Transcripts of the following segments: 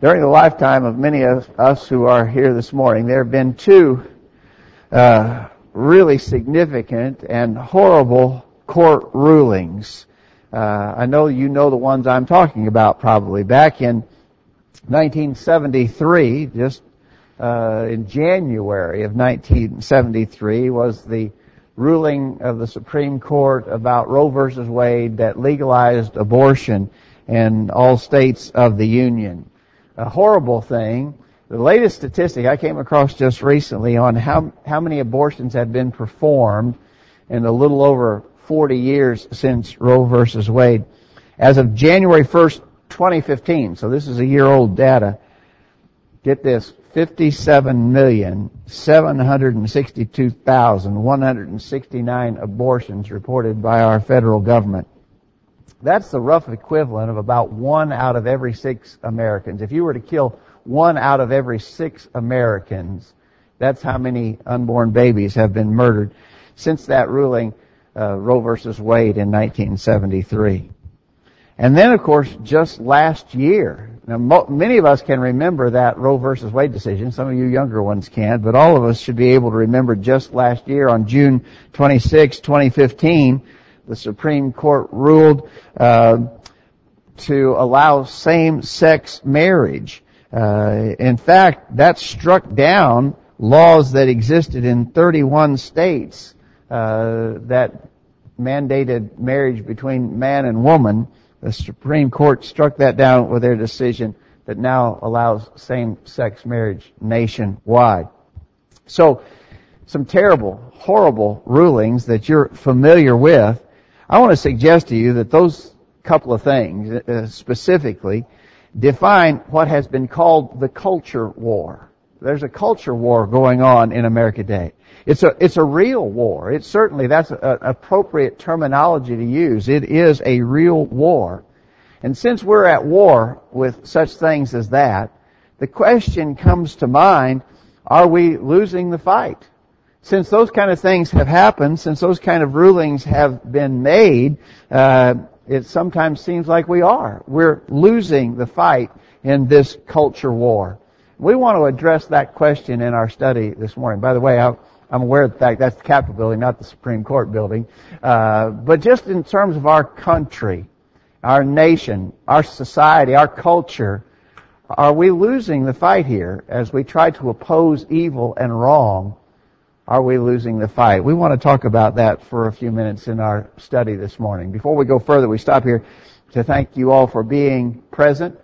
During the lifetime of many of us who are here this morning, there have been two uh, really significant and horrible court rulings. Uh, I know you know the ones I'm talking about probably. Back in 1973, just uh, in January of 1973, was the ruling of the Supreme Court about Roe versus Wade that legalized abortion in all states of the Union a horrible thing. The latest statistic I came across just recently on how, how many abortions have been performed in a little over 40 years since Roe versus Wade. As of January 1st, 2015, so this is a year old data, get this, 57,762,169 abortions reported by our federal government. That's the rough equivalent of about one out of every six Americans. If you were to kill one out of every six Americans, that's how many unborn babies have been murdered since that ruling, uh, Roe versus Wade in 1973. And then, of course, just last year, now mo- many of us can remember that Roe versus Wade decision. Some of you younger ones can't, but all of us should be able to remember just last year on June 26, 2015, the Supreme Court ruled uh, to allow same-sex marriage. Uh, in fact, that struck down laws that existed in 31 states uh, that mandated marriage between man and woman. The Supreme Court struck that down with their decision that now allows same-sex marriage nationwide. So, some terrible, horrible rulings that you're familiar with. I want to suggest to you that those couple of things uh, specifically define what has been called the culture war. There's a culture war going on in America today. It's a, it's a real war. It's certainly, that's an appropriate terminology to use. It is a real war. And since we're at war with such things as that, the question comes to mind, are we losing the fight? Since those kind of things have happened, since those kind of rulings have been made, uh, it sometimes seems like we are. We're losing the fight in this culture war. We want to address that question in our study this morning. By the way, I, am aware of the fact that's the Capitol building, not the Supreme Court building. Uh, but just in terms of our country, our nation, our society, our culture, are we losing the fight here as we try to oppose evil and wrong are we losing the fight? We want to talk about that for a few minutes in our study this morning. Before we go further, we stop here to thank you all for being present.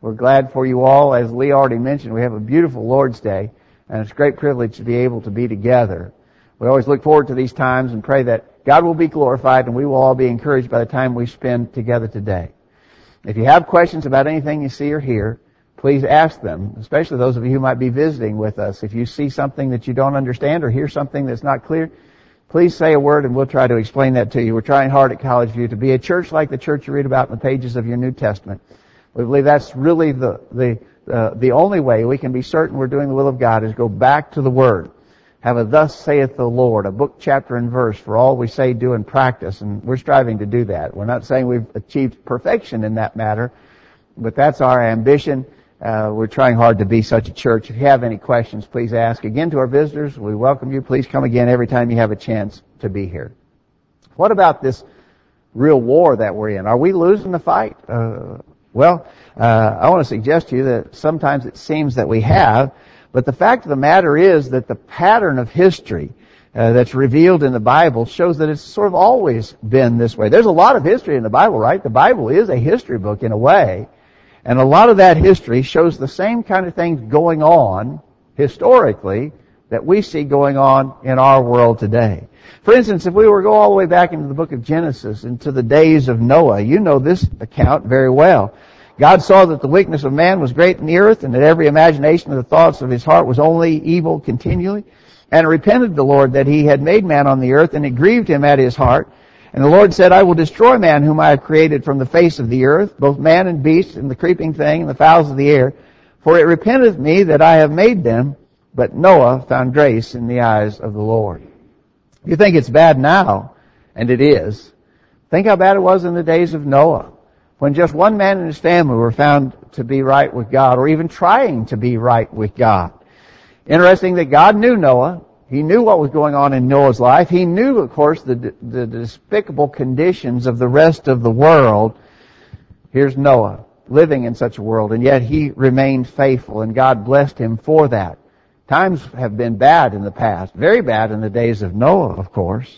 We're glad for you all. As Lee already mentioned, we have a beautiful Lord's Day, and it's a great privilege to be able to be together. We always look forward to these times and pray that God will be glorified and we will all be encouraged by the time we spend together today. If you have questions about anything you see or hear, please ask them, especially those of you who might be visiting with us. If you see something that you don't understand or hear something that's not clear, please say a word and we'll try to explain that to you. We're trying hard at College View to be a church like the church you read about in the pages of your New Testament. We believe that's really the, the, uh, the only way we can be certain we're doing the will of God is go back to the Word. Have a thus saith the Lord, a book, chapter, and verse for all we say, do, and practice. And we're striving to do that. We're not saying we've achieved perfection in that matter, but that's our ambition uh, we're trying hard to be such a church. If you have any questions, please ask. Again, to our visitors, we welcome you. Please come again every time you have a chance to be here. What about this real war that we're in? Are we losing the fight? Uh, well, uh, I want to suggest to you that sometimes it seems that we have, but the fact of the matter is that the pattern of history uh, that's revealed in the Bible shows that it's sort of always been this way. There's a lot of history in the Bible, right? The Bible is a history book in a way. And a lot of that history shows the same kind of things going on historically that we see going on in our world today. For instance, if we were to go all the way back into the book of Genesis, into the days of Noah, you know this account very well. God saw that the weakness of man was great in the earth, and that every imagination of the thoughts of his heart was only evil continually. And repented the Lord that he had made man on the earth, and it grieved him at his heart. And the Lord said, I will destroy man whom I have created from the face of the earth, both man and beast, and the creeping thing, and the fowls of the air. For it repenteth me that I have made them, but Noah found grace in the eyes of the Lord. You think it's bad now, and it is. Think how bad it was in the days of Noah. when just one man and his family were found to be right with God, or even trying to be right with God. Interesting that God knew Noah. He knew what was going on in Noah's life. He knew, of course, the, the despicable conditions of the rest of the world. Here's Noah living in such a world, and yet he remained faithful, and God blessed him for that. Times have been bad in the past, very bad in the days of Noah, of course.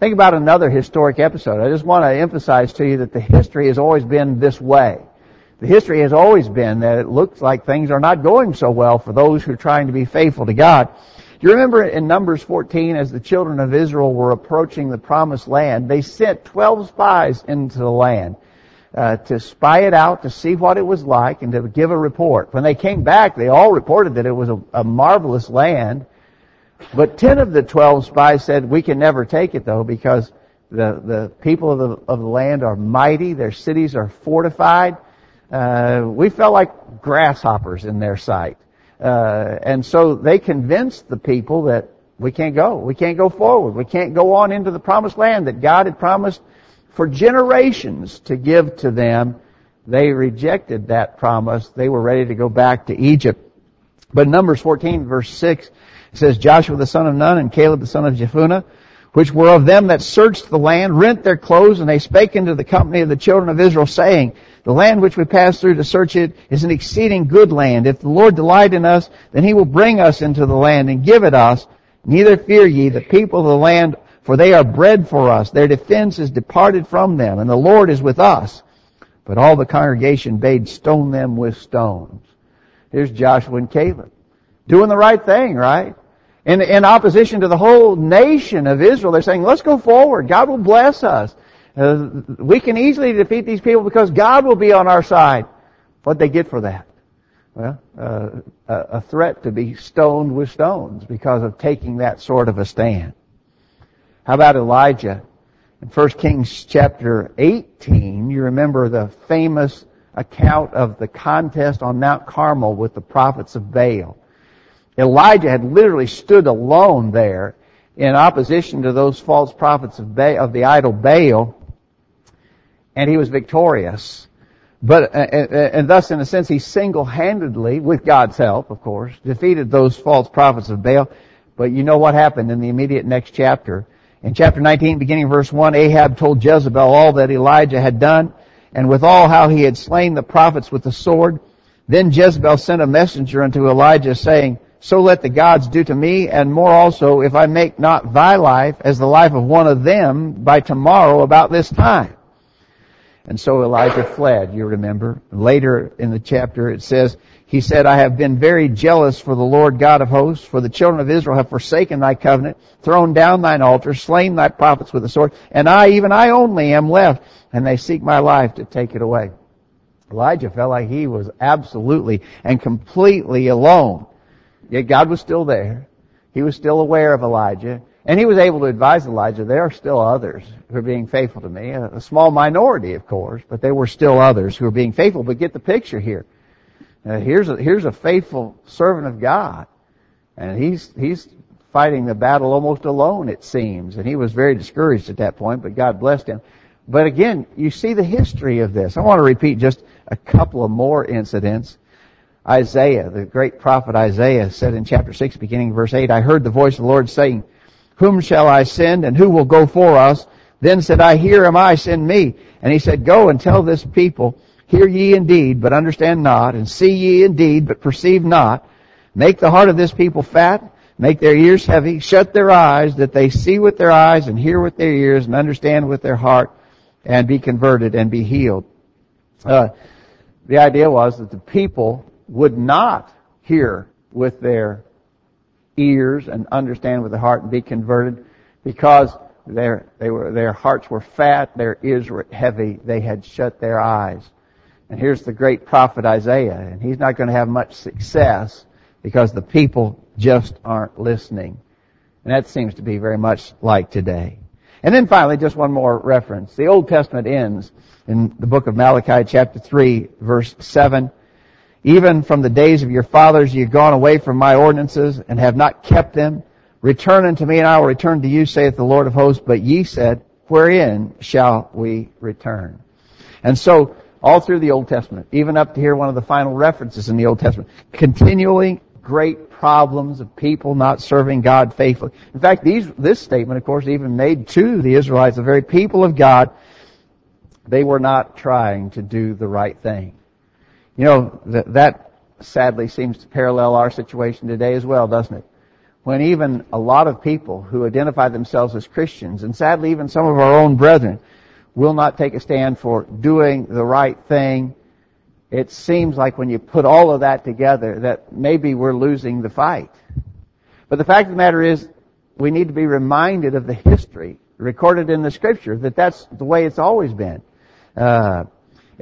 Think about another historic episode. I just want to emphasize to you that the history has always been this way. The history has always been that it looks like things are not going so well for those who are trying to be faithful to God. You remember in Numbers 14 as the children of Israel were approaching the promised land, they sent 12 spies into the land uh, to spy it out, to see what it was like, and to give a report. When they came back, they all reported that it was a, a marvelous land. But ten of the twelve spies said, "We can never take it, though, because the the people of the of the land are mighty. Their cities are fortified. Uh, we felt like grasshoppers in their sight, uh, and so they convinced the people that we can't go. We can't go forward. We can't go on into the promised land that God had promised for generations to give to them. They rejected that promise. They were ready to go back to Egypt. But Numbers 14 verse 6 says, Joshua the son of Nun and Caleb the son of Jephunneh, which were of them that searched the land, rent their clothes, and they spake into the company of the children of Israel, saying, The land which we passed through to search it is an exceeding good land. If the Lord delight in us, then he will bring us into the land and give it us. Neither fear ye, the people of the land for they are bread for us. Their defense is departed from them, and the Lord is with us. But all the congregation bade stone them with stones. Here's Joshua and Caleb. Doing the right thing, right? In, in opposition to the whole nation of Israel, they're saying, let's go forward. God will bless us. Uh, we can easily defeat these people because God will be on our side. What they get for that? Well, uh, a threat to be stoned with stones because of taking that sort of a stand. How about Elijah? In 1 Kings chapter 18, you remember the famous account of the contest on Mount Carmel with the prophets of Baal. Elijah had literally stood alone there in opposition to those false prophets of, Baal, of the idol Baal, and he was victorious. But, uh, uh, and thus, in a sense, he single-handedly, with God's help, of course, defeated those false prophets of Baal. But you know what happened in the immediate next chapter? In chapter 19, beginning verse 1, Ahab told Jezebel all that Elijah had done, and withal how he had slain the prophets with the sword. Then Jezebel sent a messenger unto Elijah, saying, So let the gods do to me, and more also, if I make not thy life as the life of one of them by tomorrow about this time. And so Elijah fled, you remember. Later in the chapter it says, he said, I have been very jealous for the Lord God of hosts, for the children of Israel have forsaken thy covenant, thrown down thine altar, slain thy prophets with the sword, and I, even I only, am left, and they seek my life to take it away. Elijah felt like he was absolutely and completely alone. Yet God was still there. He was still aware of Elijah. And he was able to advise Elijah, there are still others who are being faithful to me. A small minority, of course, but there were still others who are being faithful. But get the picture here. Uh, here's a, here's a faithful servant of God, and he's he's fighting the battle almost alone, it seems, and he was very discouraged at that point, but God blessed him. But again, you see the history of this. I want to repeat just a couple of more incidents. Isaiah, the great prophet Isaiah, said in chapter 6, beginning verse 8, I heard the voice of the Lord saying, Whom shall I send, and who will go for us? Then said I, Here am I, send me. And he said, Go and tell this people, Hear ye indeed, but understand not, and see ye indeed, but perceive not. Make the heart of this people fat, make their ears heavy, shut their eyes, that they see with their eyes, and hear with their ears, and understand with their heart, and be converted, and be healed. Uh, the idea was that the people would not hear with their ears and understand with their heart and be converted because their, they were, their hearts were fat, their ears were heavy, they had shut their eyes. And here's the great prophet Isaiah, and he's not going to have much success because the people just aren't listening. And that seems to be very much like today. And then finally, just one more reference. The Old Testament ends in the book of Malachi chapter 3 verse 7. Even from the days of your fathers you've gone away from my ordinances and have not kept them. Return unto me and I will return to you, saith the Lord of hosts. But ye said, wherein shall we return? And so, all through the Old Testament, even up to here, one of the final references in the Old Testament, continually great problems of people not serving God faithfully. In fact, these, this statement, of course, even made to the Israelites, the very people of God, they were not trying to do the right thing. You know, that, that sadly seems to parallel our situation today as well, doesn't it? When even a lot of people who identify themselves as Christians, and sadly even some of our own brethren, will not take a stand for doing the right thing, it seems like when you put all of that together that maybe we're losing the fight. But the fact of the matter is, we need to be reminded of the history recorded in the scripture, that that's the way it's always been. Uh,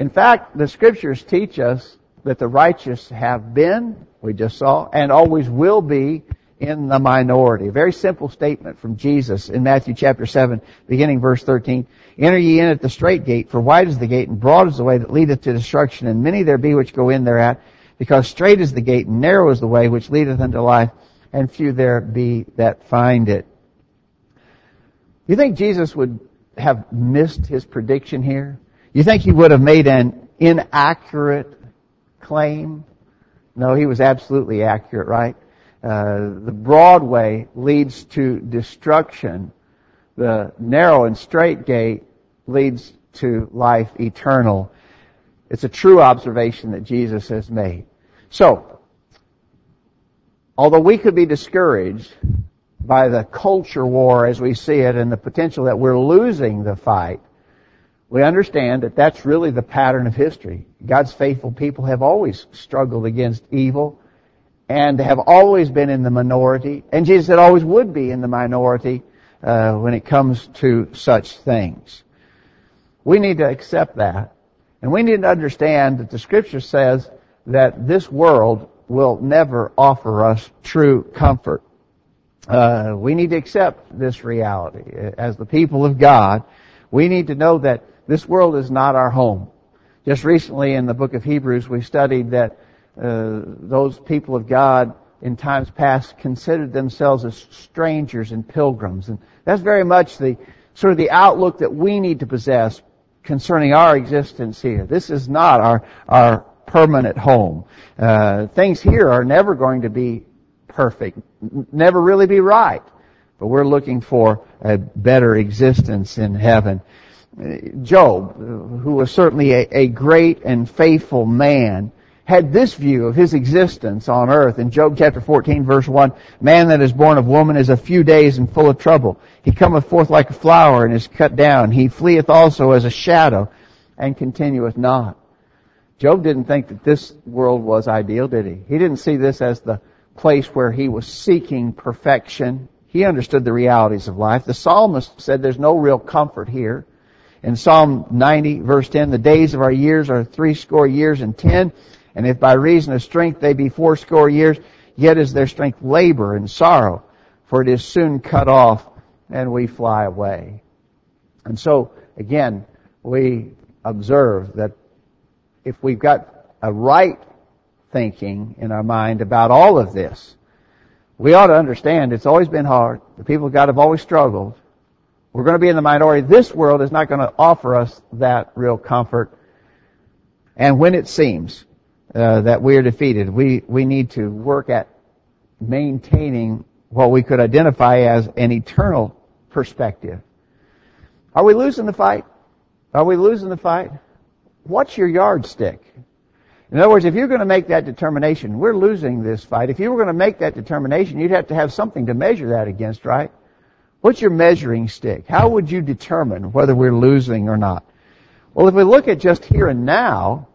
in fact, the scriptures teach us that the righteous have been, we just saw, and always will be in the minority. A very simple statement from Jesus in Matthew chapter 7, beginning verse 13. Enter ye in at the strait gate, for wide is the gate, and broad is the way that leadeth to destruction, and many there be which go in thereat, because strait is the gate, and narrow is the way which leadeth unto life, and few there be that find it. You think Jesus would have missed his prediction here? You think he would have made an inaccurate claim? No, he was absolutely accurate, right? Uh, the broad way leads to destruction. The narrow and straight gate leads to life eternal. It's a true observation that Jesus has made. So, although we could be discouraged by the culture war as we see it and the potential that we're losing the fight, we understand that that's really the pattern of history. God's faithful people have always struggled against evil and have always been in the minority. And Jesus said always would be in the minority uh, when it comes to such things. We need to accept that. And we need to understand that the scripture says that this world will never offer us true comfort. Uh, we need to accept this reality. As the people of God, we need to know that this world is not our home. Just recently in the book of Hebrews, we studied that uh, those people of God in times past considered themselves as strangers and pilgrims. And that's very much the sort of the outlook that we need to possess concerning our existence here. This is not our, our permanent home. Uh, things here are never going to be perfect, never really be right. But we're looking for a better existence in heaven. Job, who was certainly a, a, great and faithful man, had this view of his existence on earth. In Job chapter 14 verse 1, Man that is born of woman is a few days and full of trouble. He cometh forth like a flower and is cut down. He fleeth also as a shadow and continueth not. Job didn't think that this world was ideal, did he? He didn't see this as the place where he was seeking perfection. He understood the realities of life. The psalmist said there's no real comfort here. In Psalm 90 verse 10, the days of our years are three score years and ten, and if by reason of strength they be fourscore years, yet is their strength labor and sorrow, for it is soon cut off and we fly away. And so, again, we observe that if we've got a right thinking in our mind about all of this, we ought to understand it's always been hard. The people of God have always struggled. We're going to be in the minority. This world is not going to offer us that real comfort. And when it seems uh, that we are defeated, we, we need to work at maintaining what we could identify as an eternal perspective. Are we losing the fight? Are we losing the fight? What's your yardstick? In other words, if you're going to make that determination, we're losing this fight. If you were going to make that determination, you'd have to have something to measure that against, right? What's your measuring stick? How would you determine whether we're losing or not? Well, if we look at just here and now,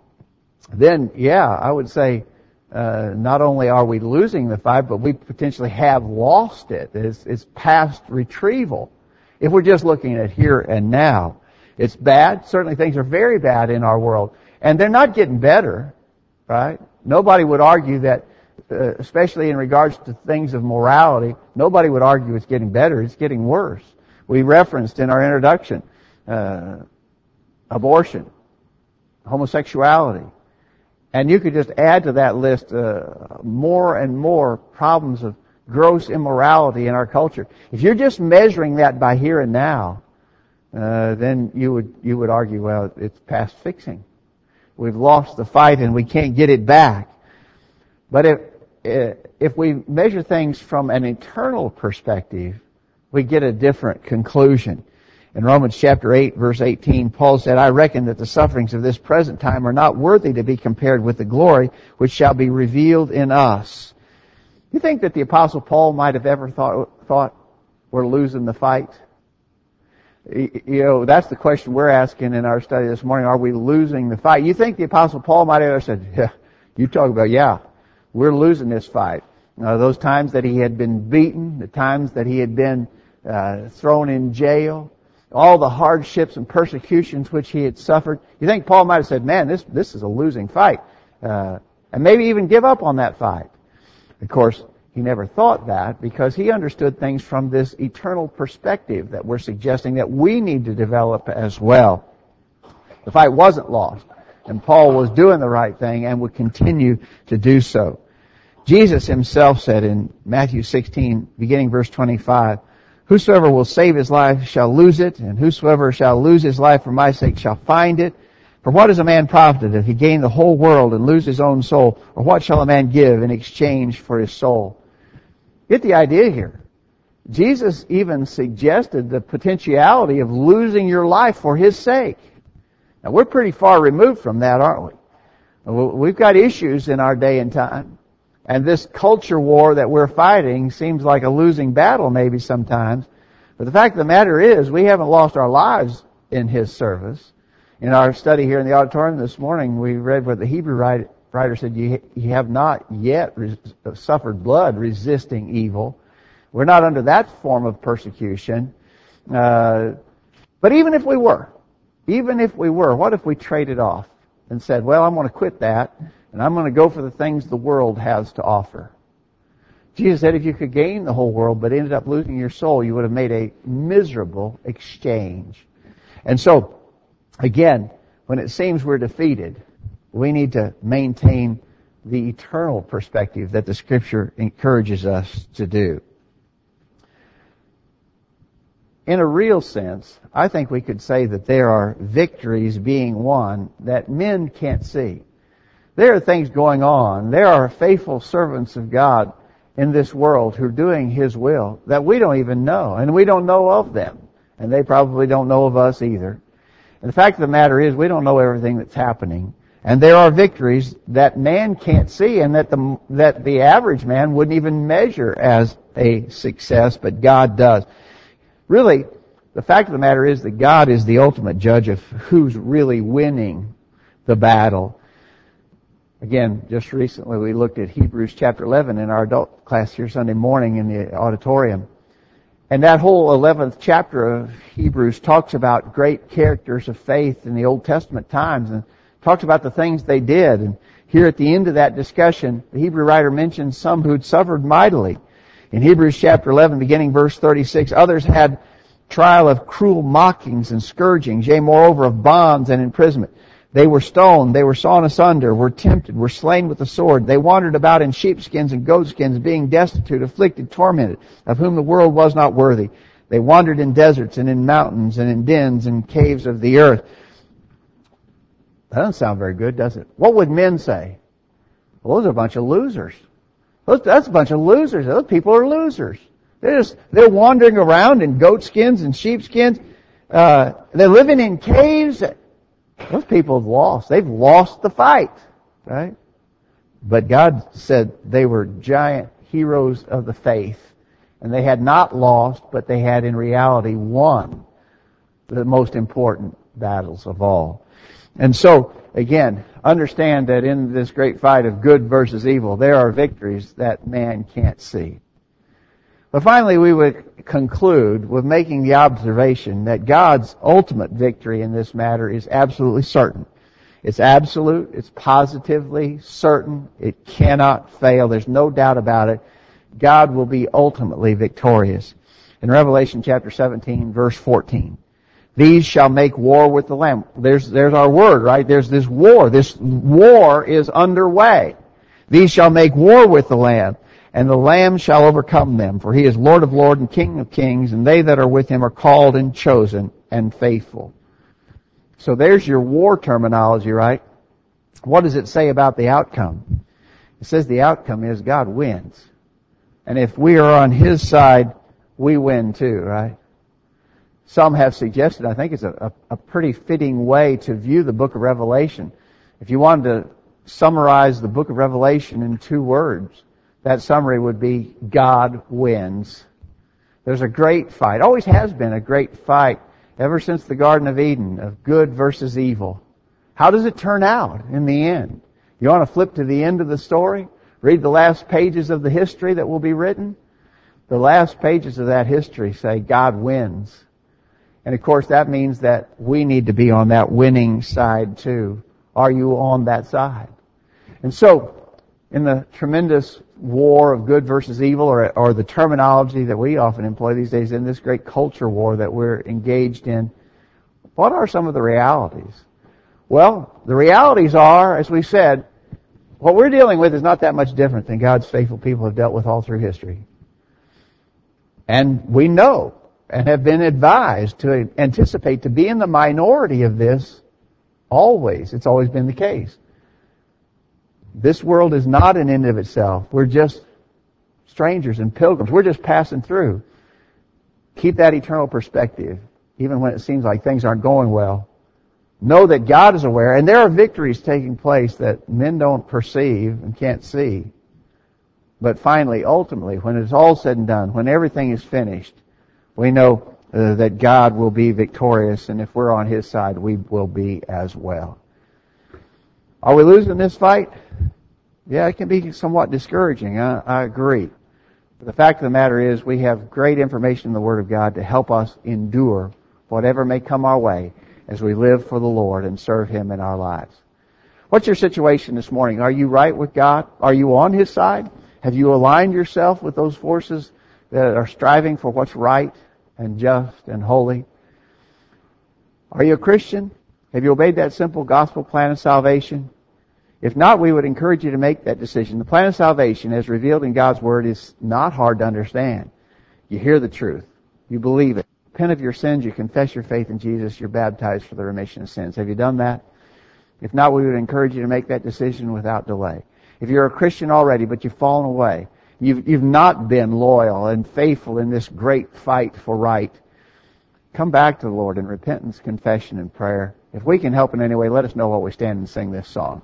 then yeah, I would say uh, not only are we losing the fight, but we potentially have lost it. It's, it's past retrieval. If we're just looking at here and now, it's bad. Certainly things are very bad in our world. And they're not getting better, right? Nobody would argue that uh, especially in regards to things of morality, nobody would argue it's getting better. It's getting worse. We referenced in our introduction uh, abortion, homosexuality, and you could just add to that list uh, more and more problems of gross immorality in our culture. If you're just measuring that by here and now, uh, then you would you would argue, well, it's past fixing. We've lost the fight and we can't get it back. But if eh, if we measure things from an eternal perspective, we get a different conclusion. In Romans chapter 8 verse 18, Paul said, I reckon that the sufferings of this present time are not worthy to be compared with the glory which shall be revealed in us. You think that the apostle Paul might have ever thought, thought we're losing the fight? You know, that's the question we're asking in our study this morning. Are we losing the fight? You think the apostle Paul might have ever said, yeah, you talk about, yeah, we're losing this fight. Uh, those times that he had been beaten, the times that he had been uh, thrown in jail, all the hardships and persecutions which he had suffered. You think Paul might have said, man, this, this is a losing fight. Uh, and maybe even give up on that fight. Of course, he never thought that because he understood things from this eternal perspective that we're suggesting that we need to develop as well. The fight wasn't lost. And Paul was doing the right thing and would continue to do so. Jesus himself said in Matthew 16, beginning verse 25, Whosoever will save his life shall lose it, and whosoever shall lose his life for my sake shall find it. For what is a man profited if he gain the whole world and lose his own soul? Or what shall a man give in exchange for his soul? Get the idea here. Jesus even suggested the potentiality of losing your life for his sake. Now we're pretty far removed from that, aren't we? We've got issues in our day and time. And this culture war that we're fighting seems like a losing battle maybe sometimes. But the fact of the matter is, we haven't lost our lives in His service. In our study here in the auditorium this morning, we read what the Hebrew writer said, you, have not yet suffered blood resisting evil. We're not under that form of persecution. Uh, but even if we were, even if we were, what if we traded off and said, well, I'm going to quit that and I'm going to go for the things the world has to offer. Jesus said if you could gain the whole world but ended up losing your soul, you would have made a miserable exchange. And so, again, when it seems we're defeated, we need to maintain the eternal perspective that the scripture encourages us to do. In a real sense, I think we could say that there are victories being won that men can't see. There are things going on. There are faithful servants of God in this world who are doing His will that we don't even know, and we don't know of them. And they probably don't know of us either. And the fact of the matter is we don't know everything that's happening. And there are victories that man can't see and that the, that the average man wouldn't even measure as a success, but God does. Really, the fact of the matter is that God is the ultimate judge of who's really winning the battle. Again, just recently we looked at Hebrews chapter 11 in our adult class here Sunday morning in the auditorium. And that whole 11th chapter of Hebrews talks about great characters of faith in the Old Testament times and talks about the things they did. And here at the end of that discussion, the Hebrew writer mentions some who'd suffered mightily. In Hebrews chapter 11, beginning verse 36, others had trial of cruel mockings and scourgings, yea, moreover of bonds and imprisonment. They were stoned, they were sawn asunder, were tempted, were slain with the sword. They wandered about in sheepskins and goatskins, being destitute, afflicted, tormented, of whom the world was not worthy. They wandered in deserts and in mountains and in dens and caves of the earth. That doesn't sound very good, does it? What would men say? Well, those are a bunch of losers. That's a bunch of losers. Those people are losers. They're just, they're wandering around in goatskins and sheepskins. Uh, they're living in caves those people have lost. They've lost the fight, right? But God said they were giant heroes of the faith. And they had not lost, but they had in reality won the most important battles of all. And so, again, understand that in this great fight of good versus evil, there are victories that man can't see. But finally, we would conclude with making the observation that God's ultimate victory in this matter is absolutely certain. It's absolute, it's positively certain, it cannot fail, there's no doubt about it. God will be ultimately victorious. In Revelation chapter 17 verse 14, these shall make war with the Lamb. There's, there's our word, right? There's this war. This war is underway. These shall make war with the Lamb and the Lamb shall overcome them, for he is Lord of lords and King of kings, and they that are with him are called and chosen and faithful. So there's your war terminology, right? What does it say about the outcome? It says the outcome is God wins. And if we are on His side, we win too, right? Some have suggested, I think it's a, a, a pretty fitting way to view the book of Revelation. If you wanted to summarize the book of Revelation in two words, that summary would be God wins. There's a great fight, always has been a great fight ever since the Garden of Eden of good versus evil. How does it turn out in the end? You want to flip to the end of the story? Read the last pages of the history that will be written? The last pages of that history say God wins. And of course that means that we need to be on that winning side too. Are you on that side? And so, in the tremendous war of good versus evil, or, or the terminology that we often employ these days in this great culture war that we're engaged in, what are some of the realities? Well, the realities are, as we said, what we're dealing with is not that much different than God's faithful people have dealt with all through history. And we know and have been advised to anticipate to be in the minority of this always. It's always been the case. This world is not an end of itself. We're just strangers and pilgrims. We're just passing through. Keep that eternal perspective, even when it seems like things aren't going well. Know that God is aware, and there are victories taking place that men don't perceive and can't see. But finally, ultimately, when it's all said and done, when everything is finished, we know uh, that God will be victorious, and if we're on His side, we will be as well. Are we losing this fight? Yeah, it can be somewhat discouraging. I, I agree. But the fact of the matter is, we have great information in the Word of God to help us endure whatever may come our way as we live for the Lord and serve Him in our lives. What's your situation this morning? Are you right with God? Are you on His side? Have you aligned yourself with those forces that are striving for what's right and just and holy? Are you a Christian? Have you obeyed that simple gospel plan of salvation? If not, we would encourage you to make that decision. The plan of salvation, as revealed in God's Word, is not hard to understand. You hear the truth. You believe it. Repent of your sins. You confess your faith in Jesus. You're baptized for the remission of sins. Have you done that? If not, we would encourage you to make that decision without delay. If you're a Christian already, but you've fallen away, you've, you've not been loyal and faithful in this great fight for right, come back to the Lord in repentance, confession, and prayer. If we can help in any way, let us know while we stand and sing this song.